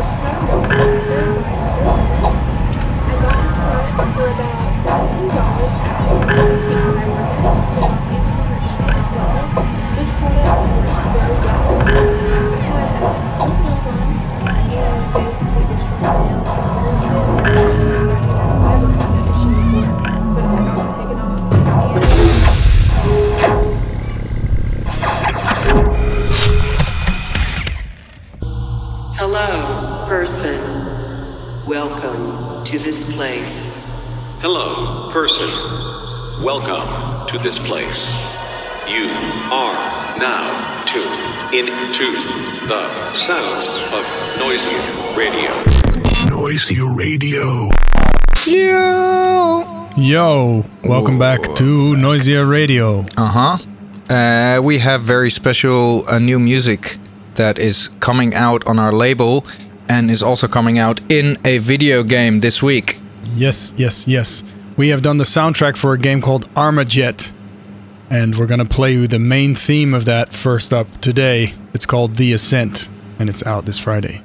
this Radio. Yo! Yo, welcome back to Noisia Radio. Uh-huh. Uh, we have very special uh, new music that is coming out on our label and is also coming out in a video game this week. Yes, yes, yes. We have done the soundtrack for a game called Armajet. And we're going to play you the main theme of that first up today. It's called The Ascent, and it's out this Friday.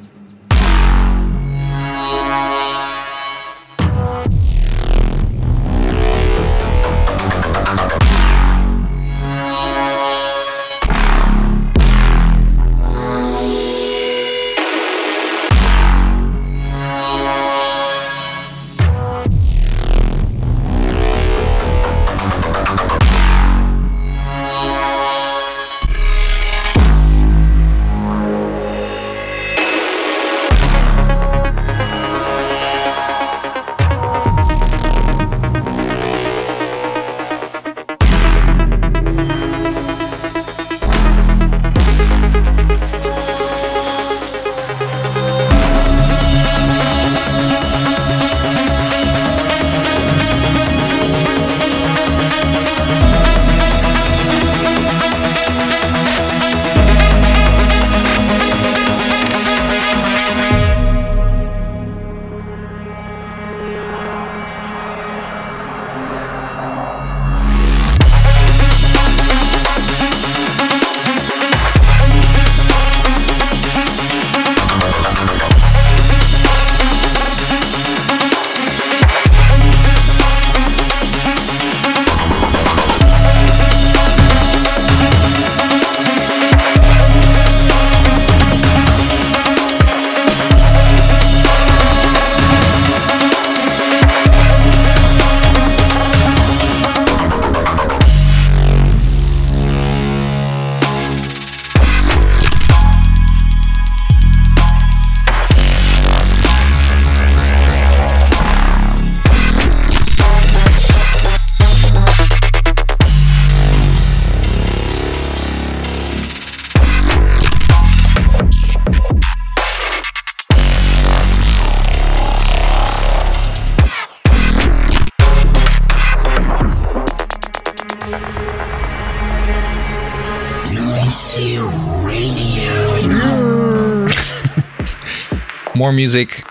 Music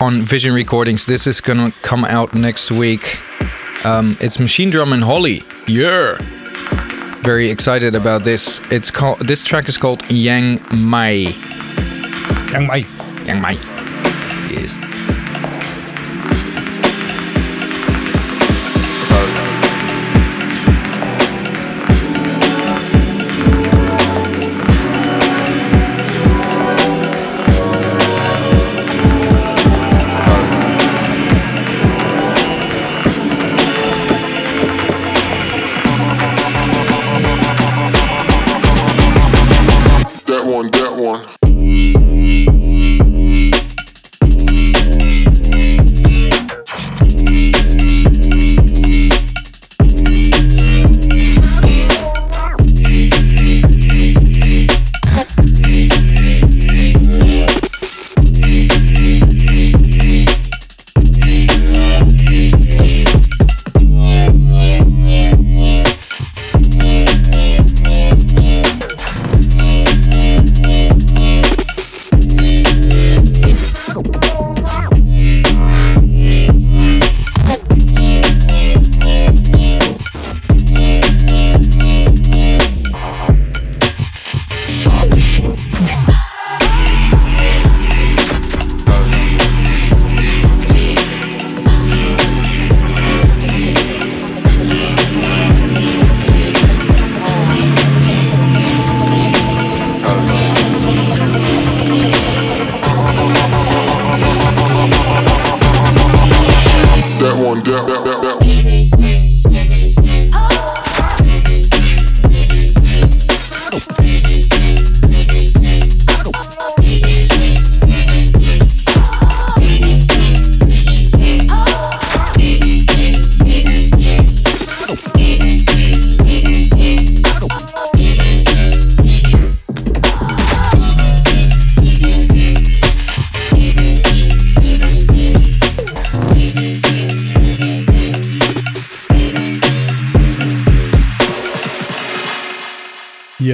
on Vision Recordings. This is gonna come out next week. Um, it's Machine Drum and Holly. Yeah. Very excited about this. It's called. This track is called Yang Mai. Yang Mai. Yang Mai. Yes.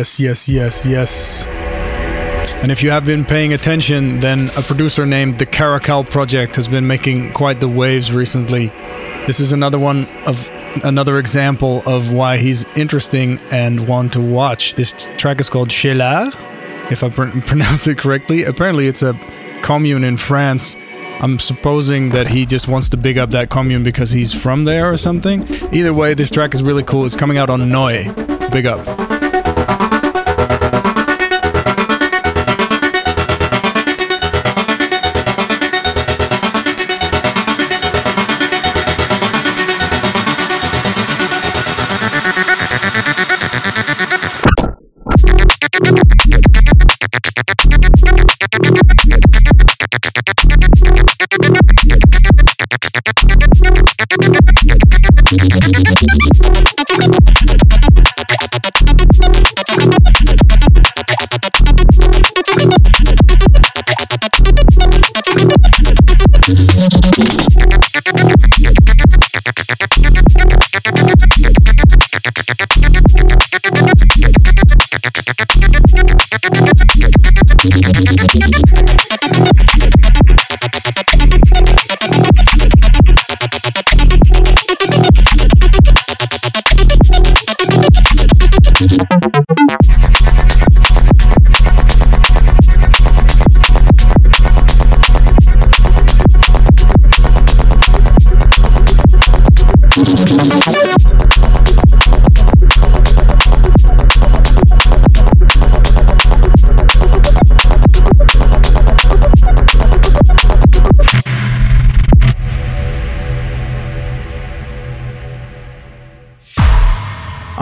Yes, yes, yes, yes. And if you have been paying attention, then a producer named the Caracal Project has been making quite the waves recently. This is another one of another example of why he's interesting and one to watch. This track is called Chelar, if I pr- pronounce it correctly. Apparently, it's a commune in France. I'm supposing that he just wants to big up that commune because he's from there or something. Either way, this track is really cool. It's coming out on Noi. Big up.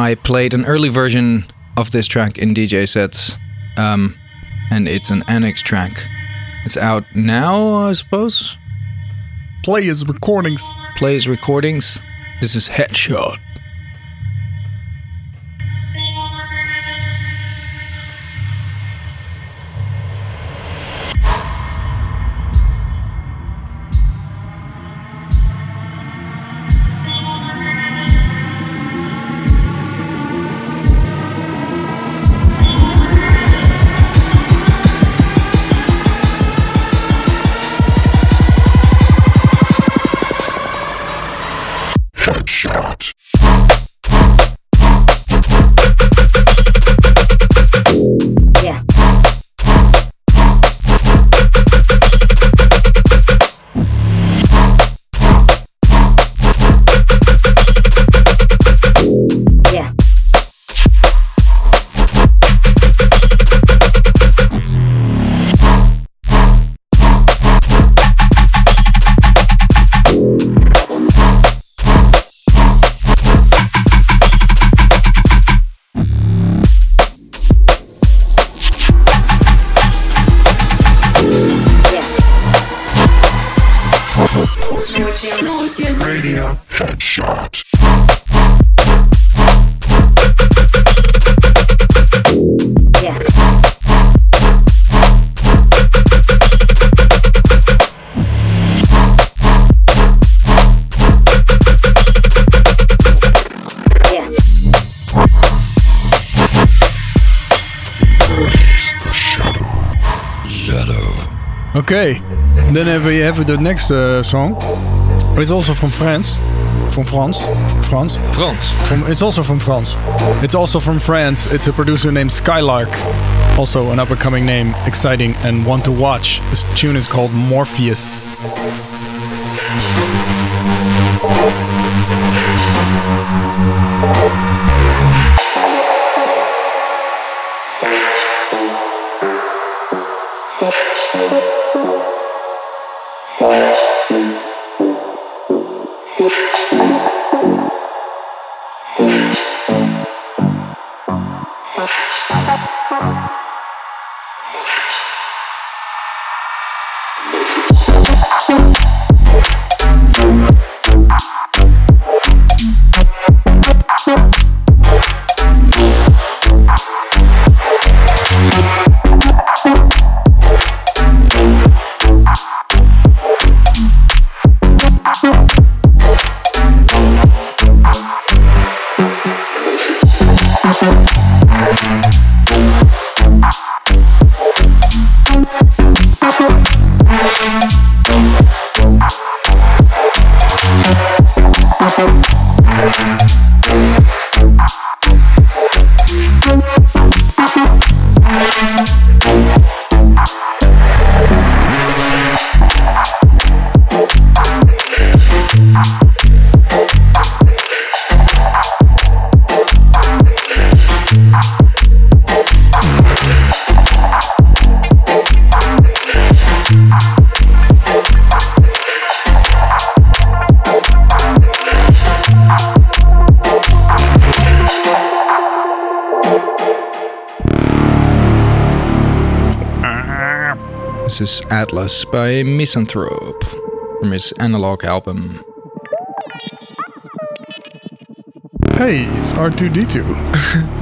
I played an early version of this track in DJ sets, um, and it's an annex track. It's out now, I suppose. Play his recordings. Playaz recordings. This is. Headshot. Okay, then have we have the next uh, song. It's also from France. From France. From France. Frans. From, it's also from France. It's also from France. It's a producer named Skylark. Also an up and coming name, exciting and one to watch. This tune is called Morpheus. Is Atlas by Misanthrop from his analog album. Hey, it's R2D2.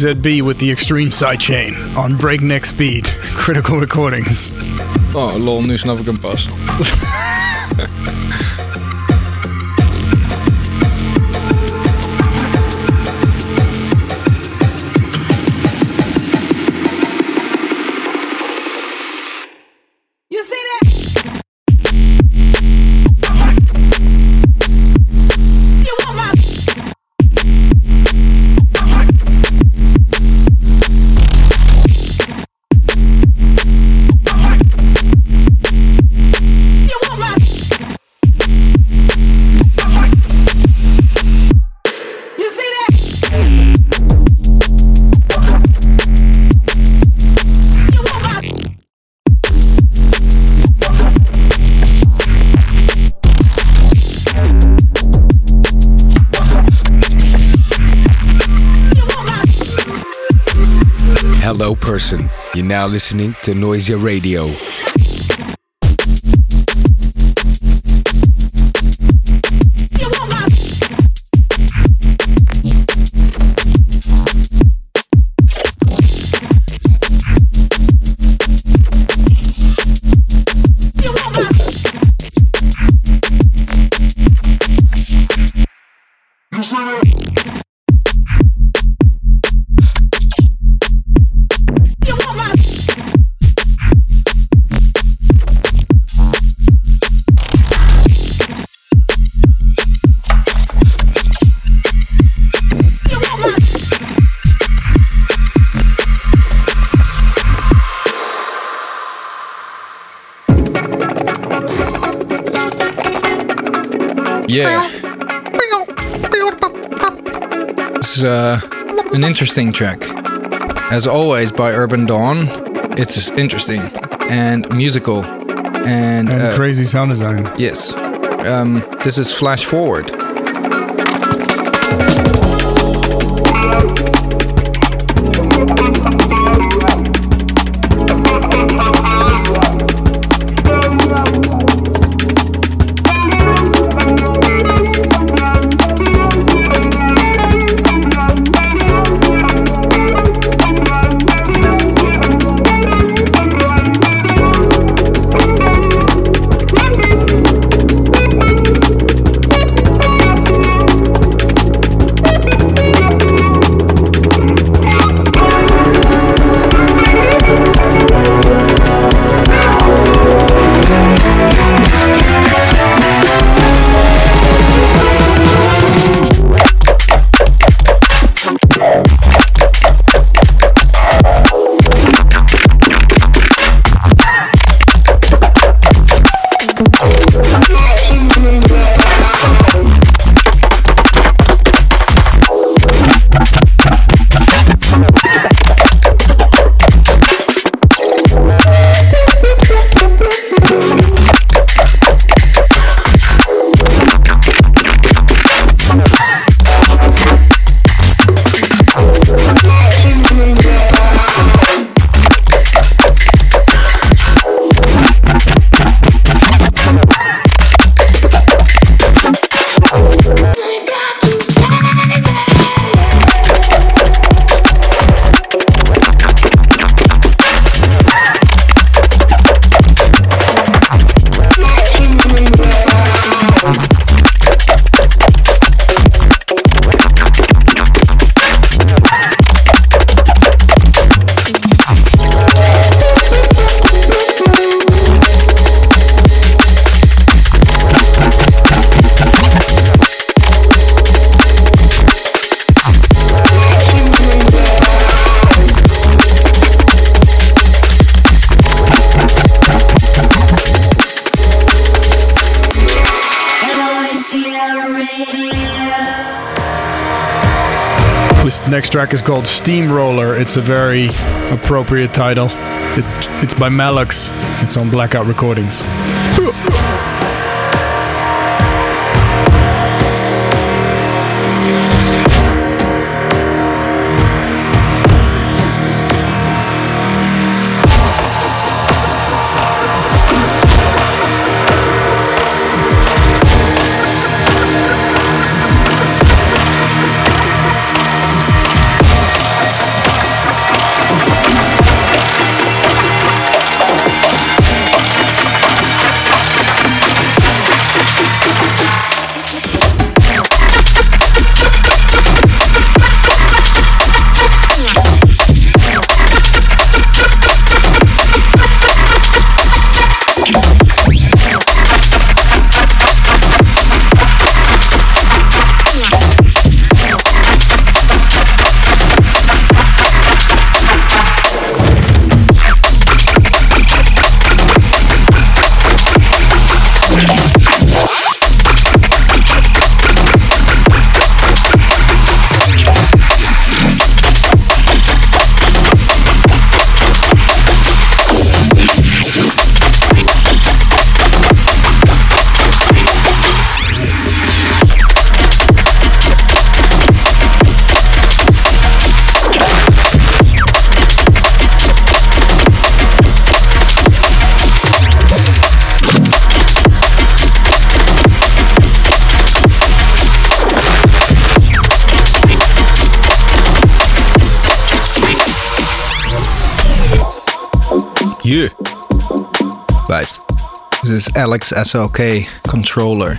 QZB with the extreme sidechain on breakneck speed. Critical recordings. Oh, lol, nu snap ik hem pas. now listening to Noisia Radio. Interesting track. as always, by Urban Dawn. It's interesting and musical. And, And uh, crazy sound design. yes, um, this is Flash Forward. Next track is called Steamroller. It's a very appropriate title. It, it's by Malux. It's on Blackout Recordings. Yeah. Vibes. This is Alex SLK controller.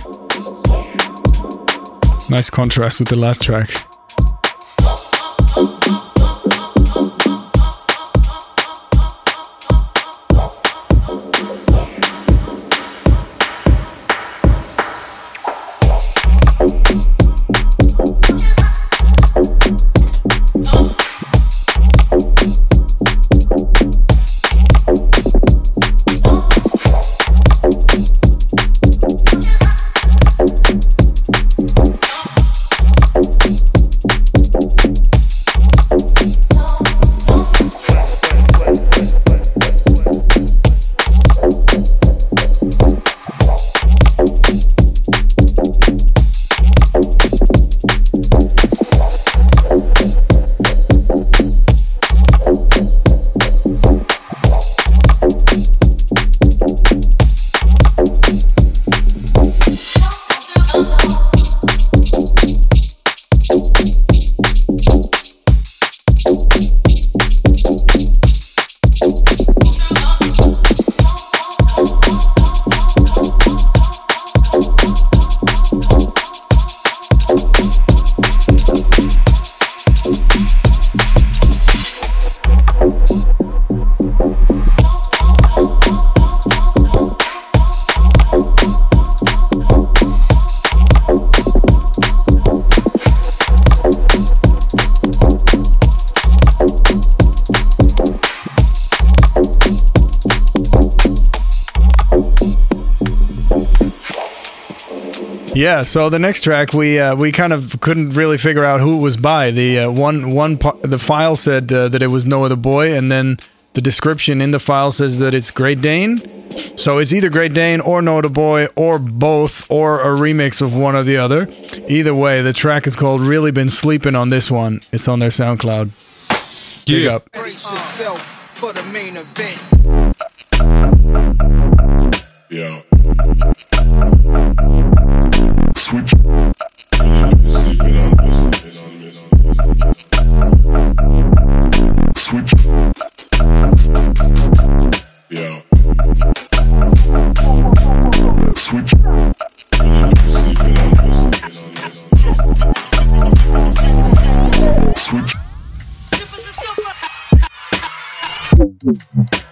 Nice contrast with the last track. Yeah, so the next track we uh, we kind of couldn't really figure out who it was by. The uh, one one pa- the file said uh, that it was No Other Boy, and then the description in the file says that it's Great Dane. So it's either Great Dane or No Other Boy or both or a remix of one or the other. Either way, the track is called "Really Been Sleeping" on this one. It's on their SoundCloud. Big Yeah. up. Brace yourself for the main event. Yeah. Yeah. Brace yourself for the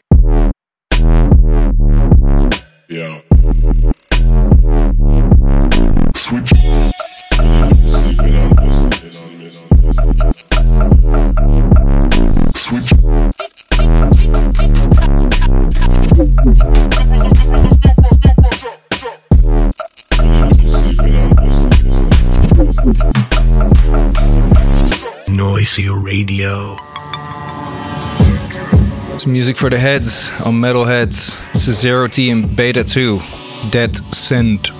It's music for the heads on Metalheadz. It's a Zero T and Beta 2. Dead Scent.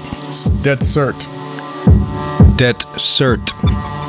Dead Cert. Dead Cert.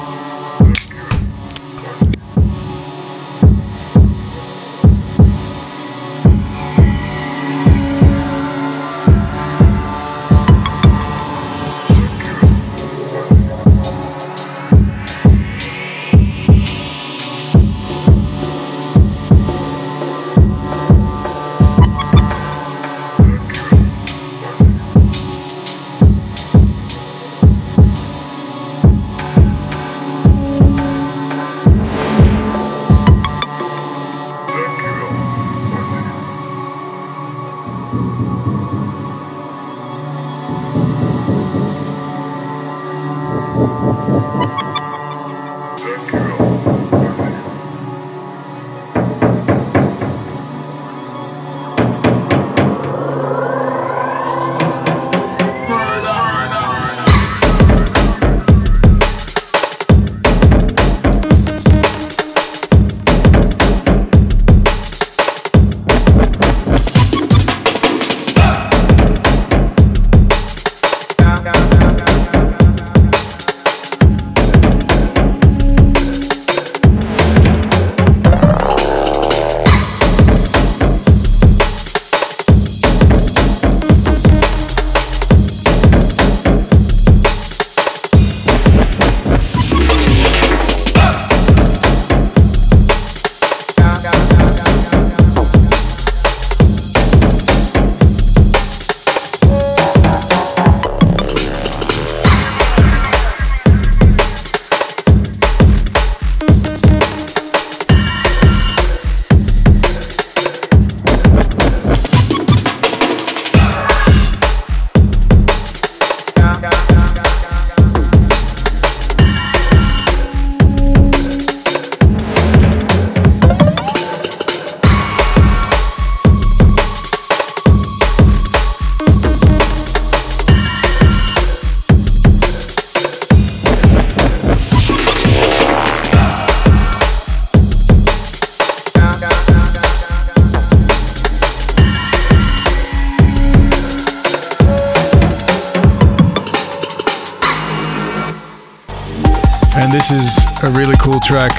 Track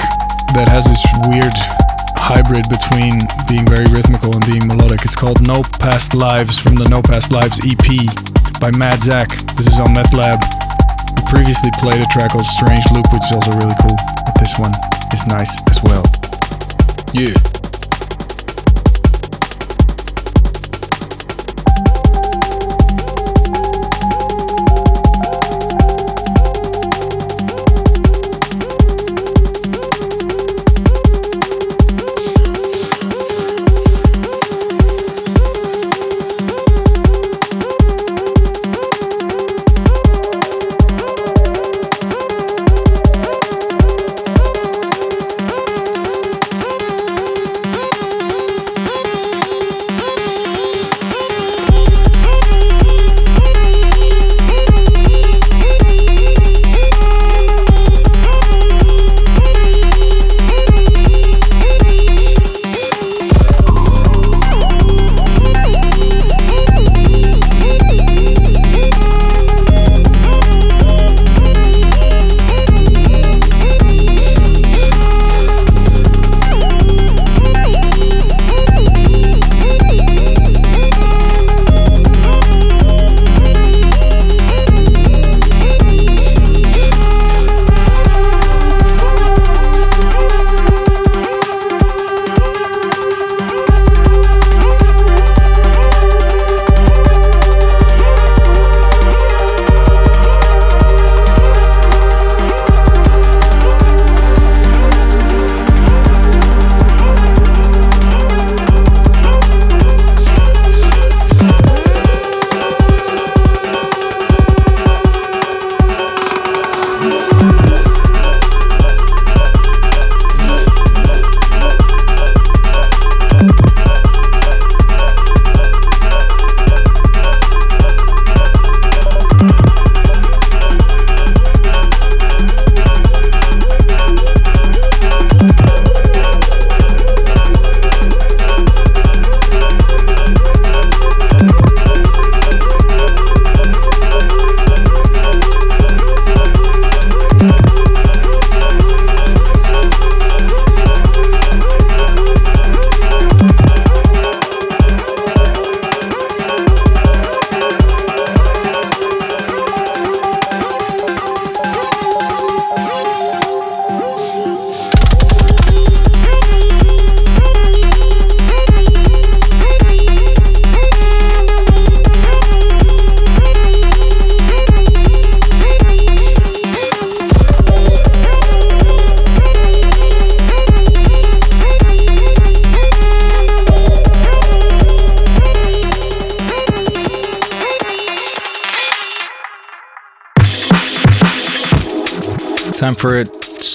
that has this weird hybrid between being very rhythmical and being melodic. It's called No Past Lives from the No Past Lives EP by Mad Zach. This is on Meth Lab. We previously played a track called Strange Loop, which is also really cool. But this one is nice as well. Yeah.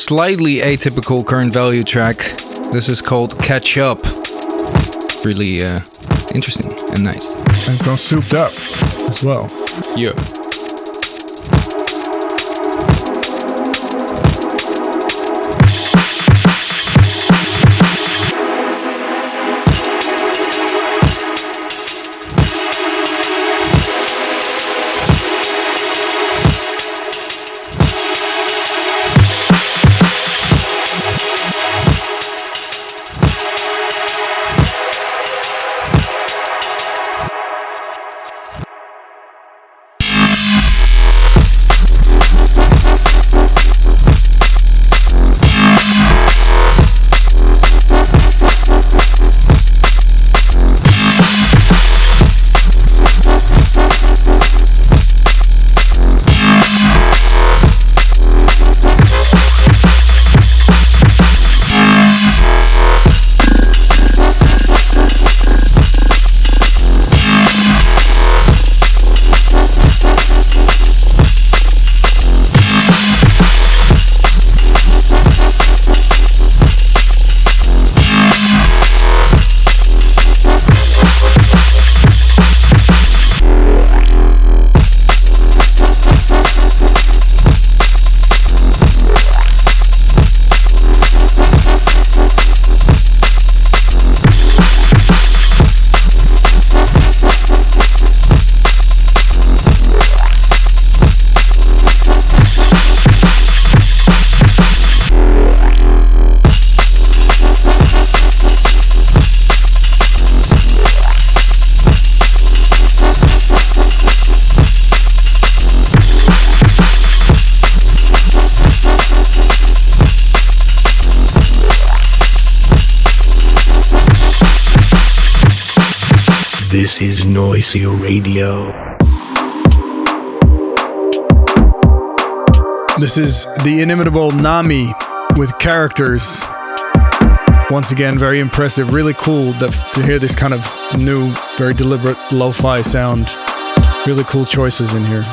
Slightly atypical current value track. This is called Catch Up. Really uh, interesting and nice. And so souped up as well. Yeah. Radio. This is the inimitable Nami with characters. Once again, very impressive. Really cool to hear this kind of new, very deliberate lo fi sound. Really cool choices in here.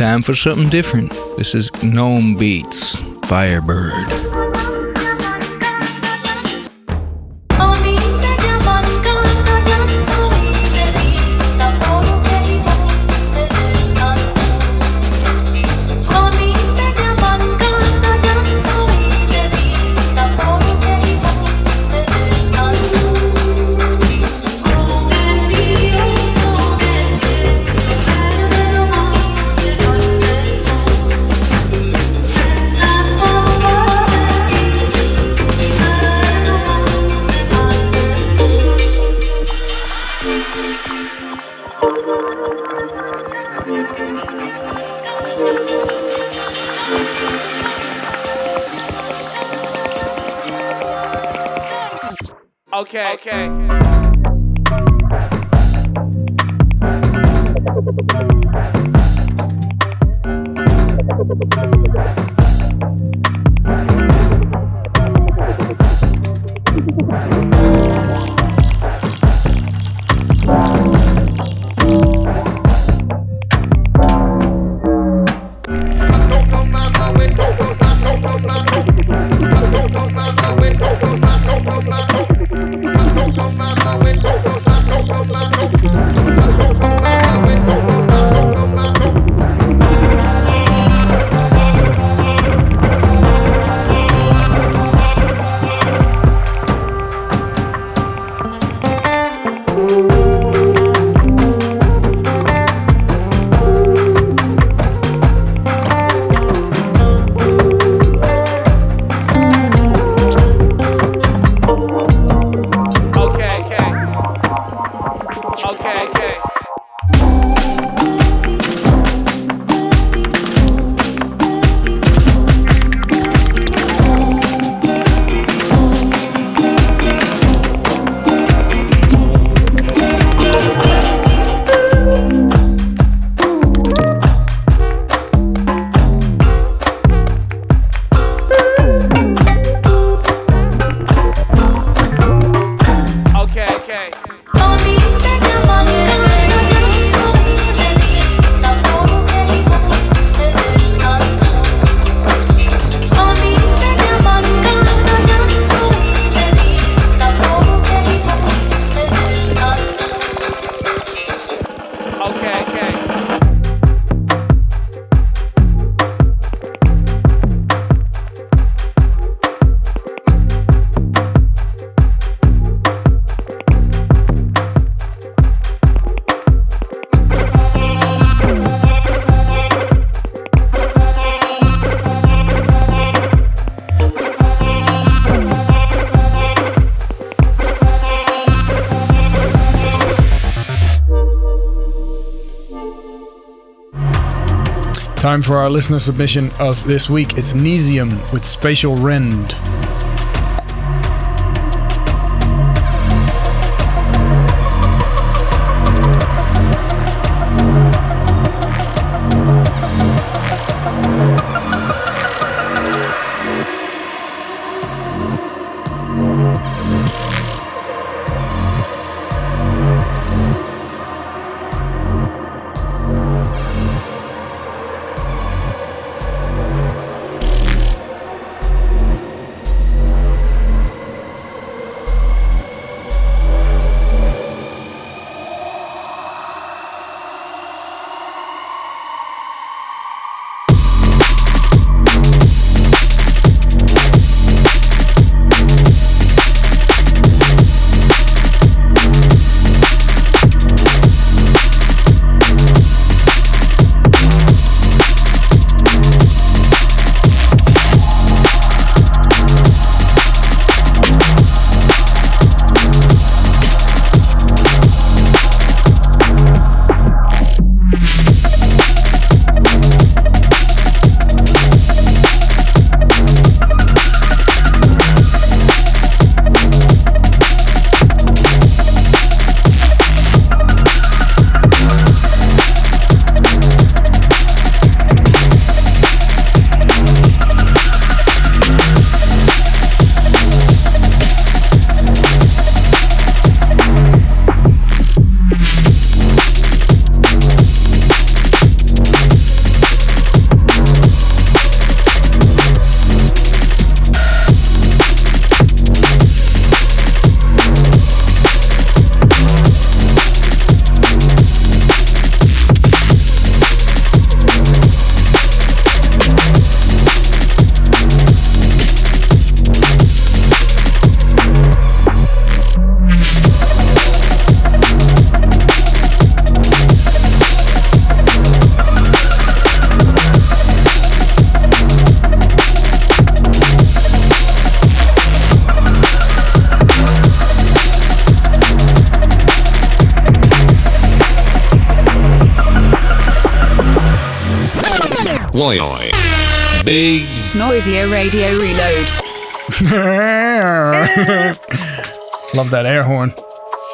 Time for something different. This is Gnome Beats, Firebird. Time for our listener submission of this week. It's Nesium with Spatial Rend. Oi, oi. Big Noisia Radio Reload. Love that air horn.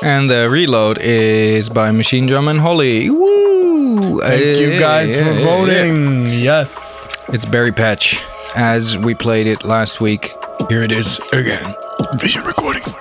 And the reload is by Machinedrum and Holly. Woo! Thank you guys Yeah, for yeah, yeah. voting. Yes. It's Berry Patch, as we played it last week. Here it is again. Vision Recordings.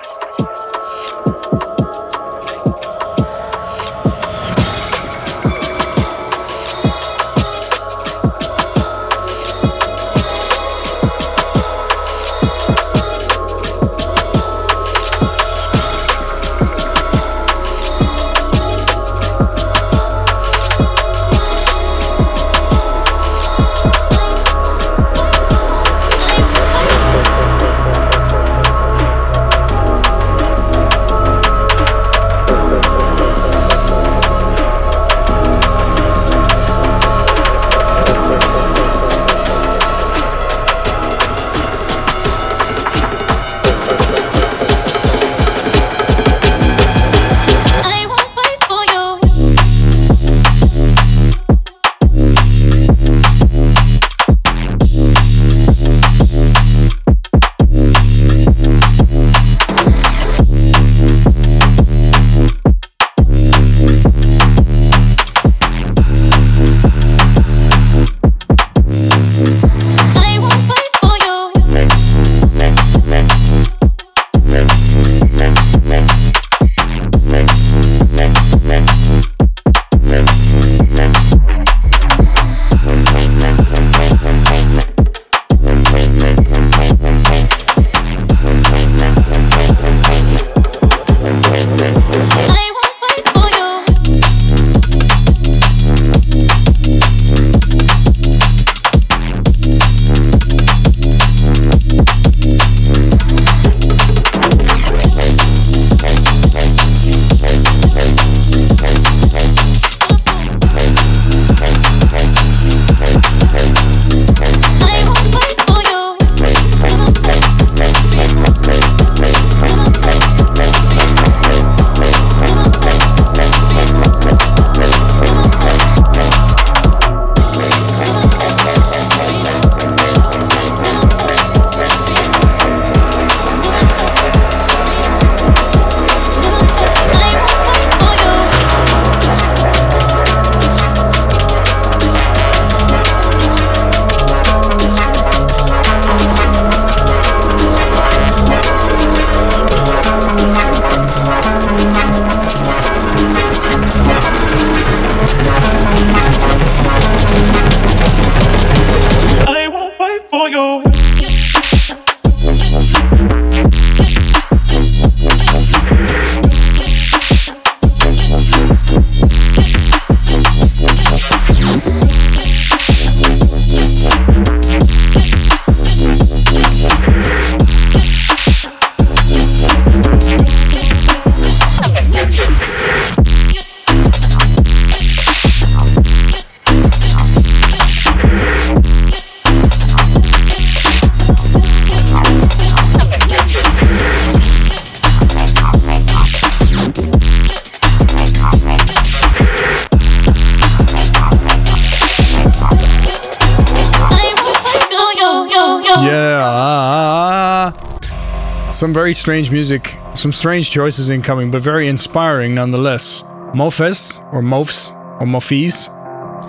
Some very strange music, some strange choices incoming, but very inspiring nonetheless. Mofes, or Mofs, or Mofis,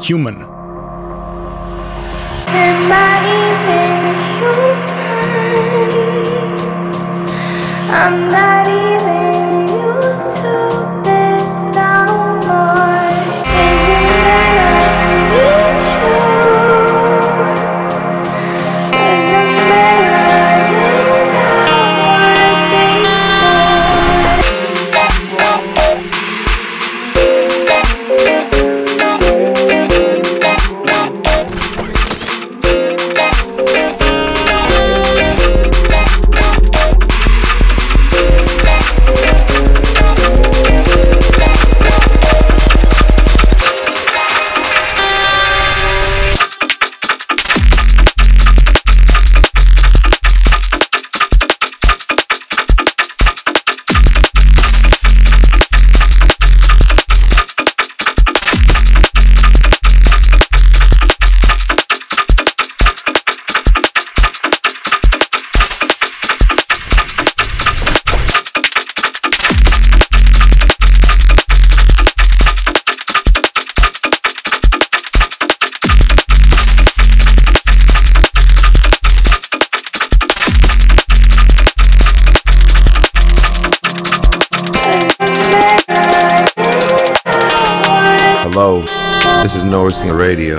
human. Am I even human? I'm not even This is Norris on the radio.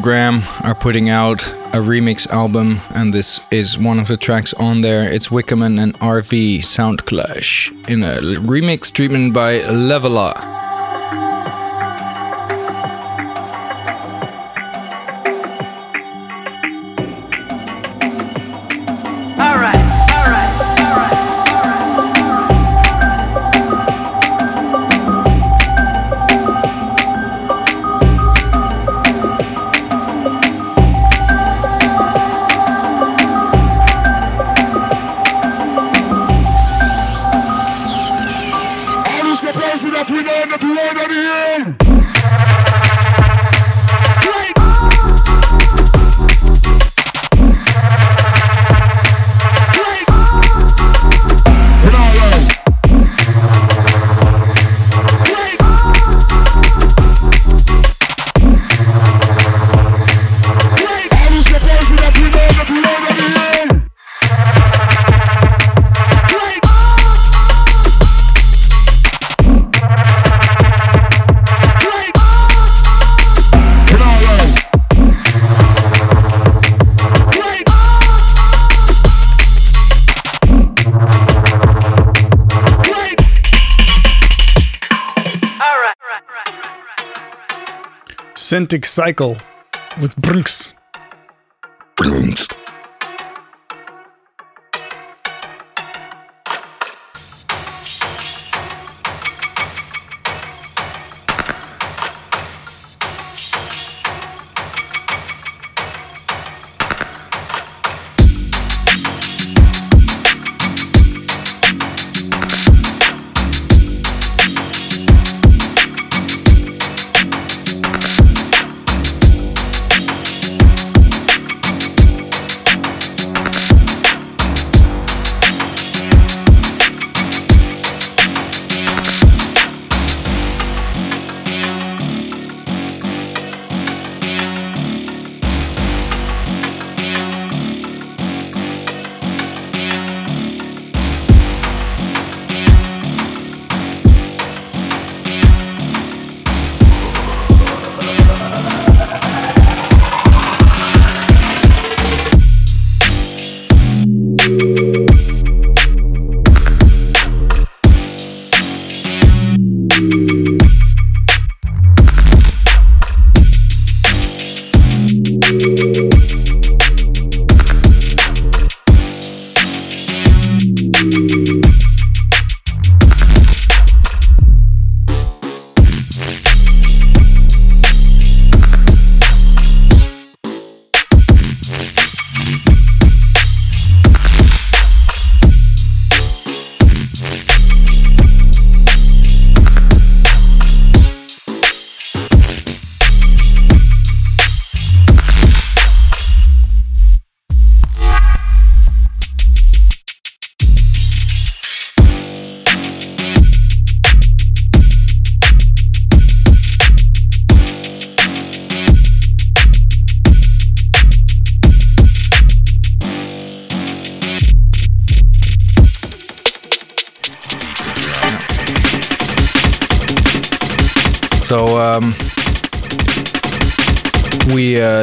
Program are putting out a remix album, and this is one of the tracks on there. It's Wickerman and RV Sound Clash in a remix treatment by Leveler. Centric Cycle with Brunks.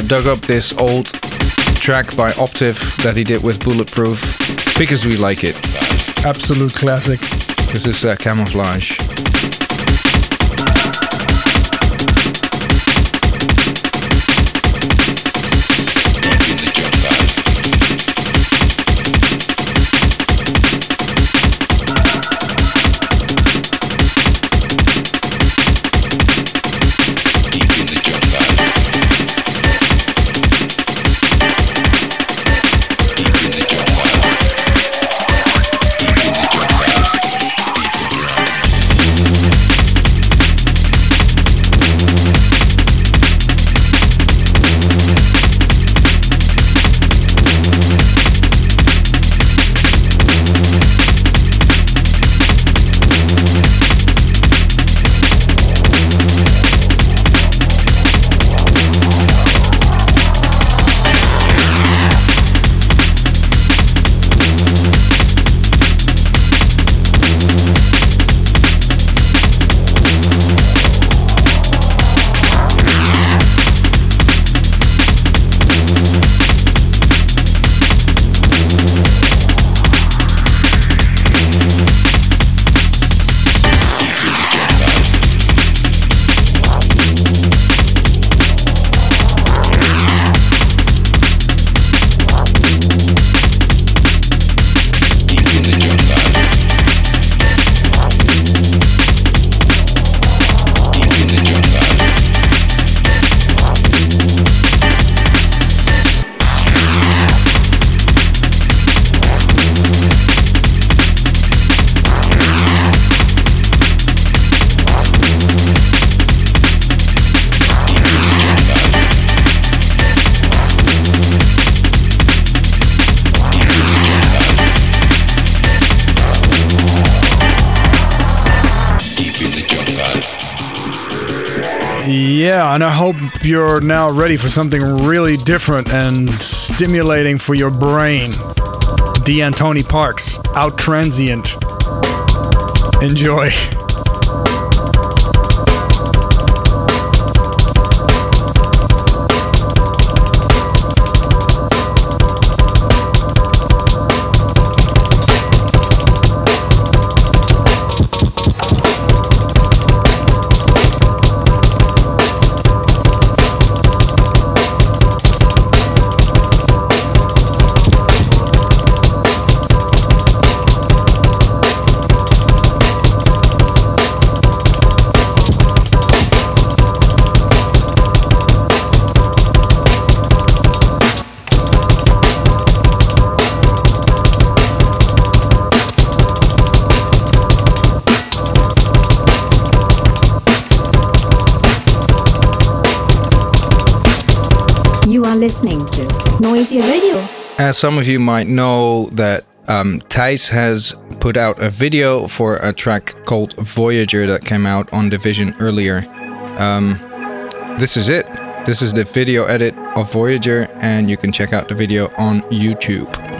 Dug up this old track by Optiv that he did with Bulletproof because we like it. Absolute classic. This is uh, Camouflage. And I hope you're now ready for something really different and stimulating for your brain. D. Antony Parks, Out Transient. Enjoy. As some of you might know, that um, Thijs has put out a video for a track called Voyager that came out on Division earlier. Um, this is it. This is the video edit of Voyager, and you can check out the video on YouTube.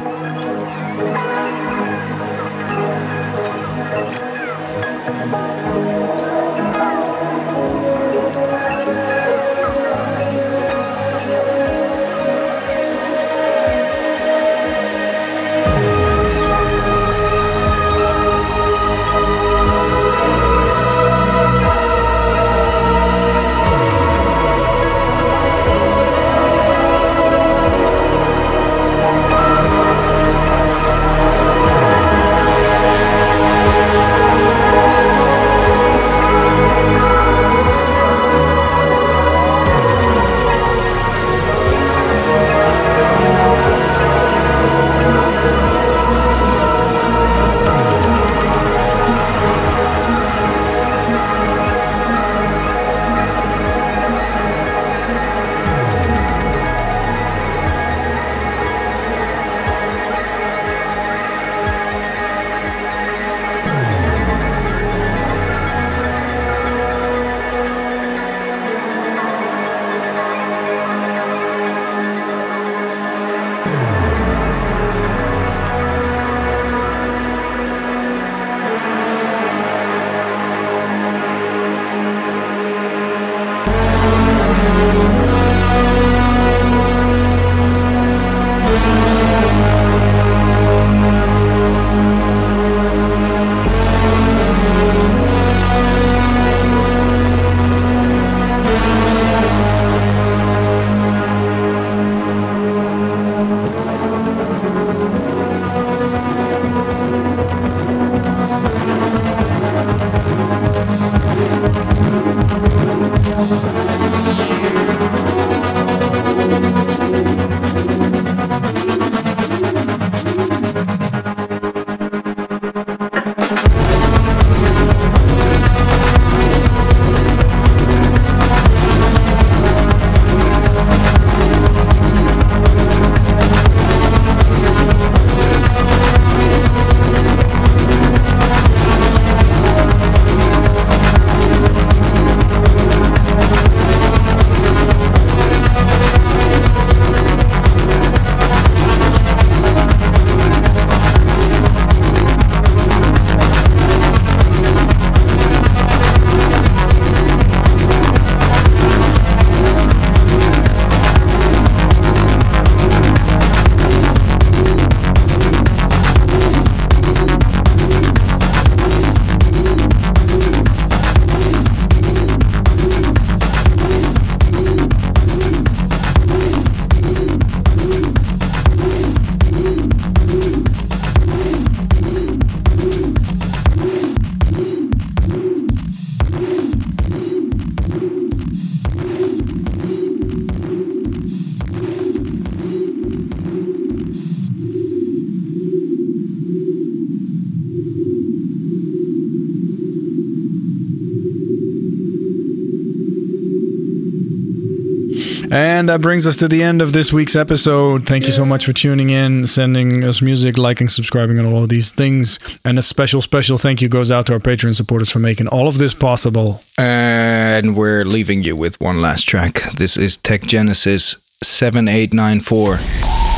And that brings us to the end of this week's episode. Thank you so much for tuning in, sending us music, liking, subscribing, and all of these things. And a special, special thank you goes out to our Patreon supporters for making all of this possible. And we're leaving you with one last track. This is Tech Genesis 7894.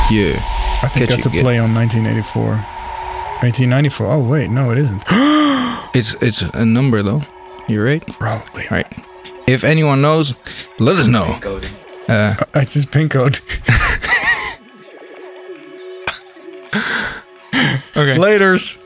Yeah. I think Catch that's a play on 1984. 1994. Oh, wait, no, it isn't. It's it's a number though. You're right? Probably. Right. If anyone knows, let us know. Uh, it's his pin code. okay. Laters.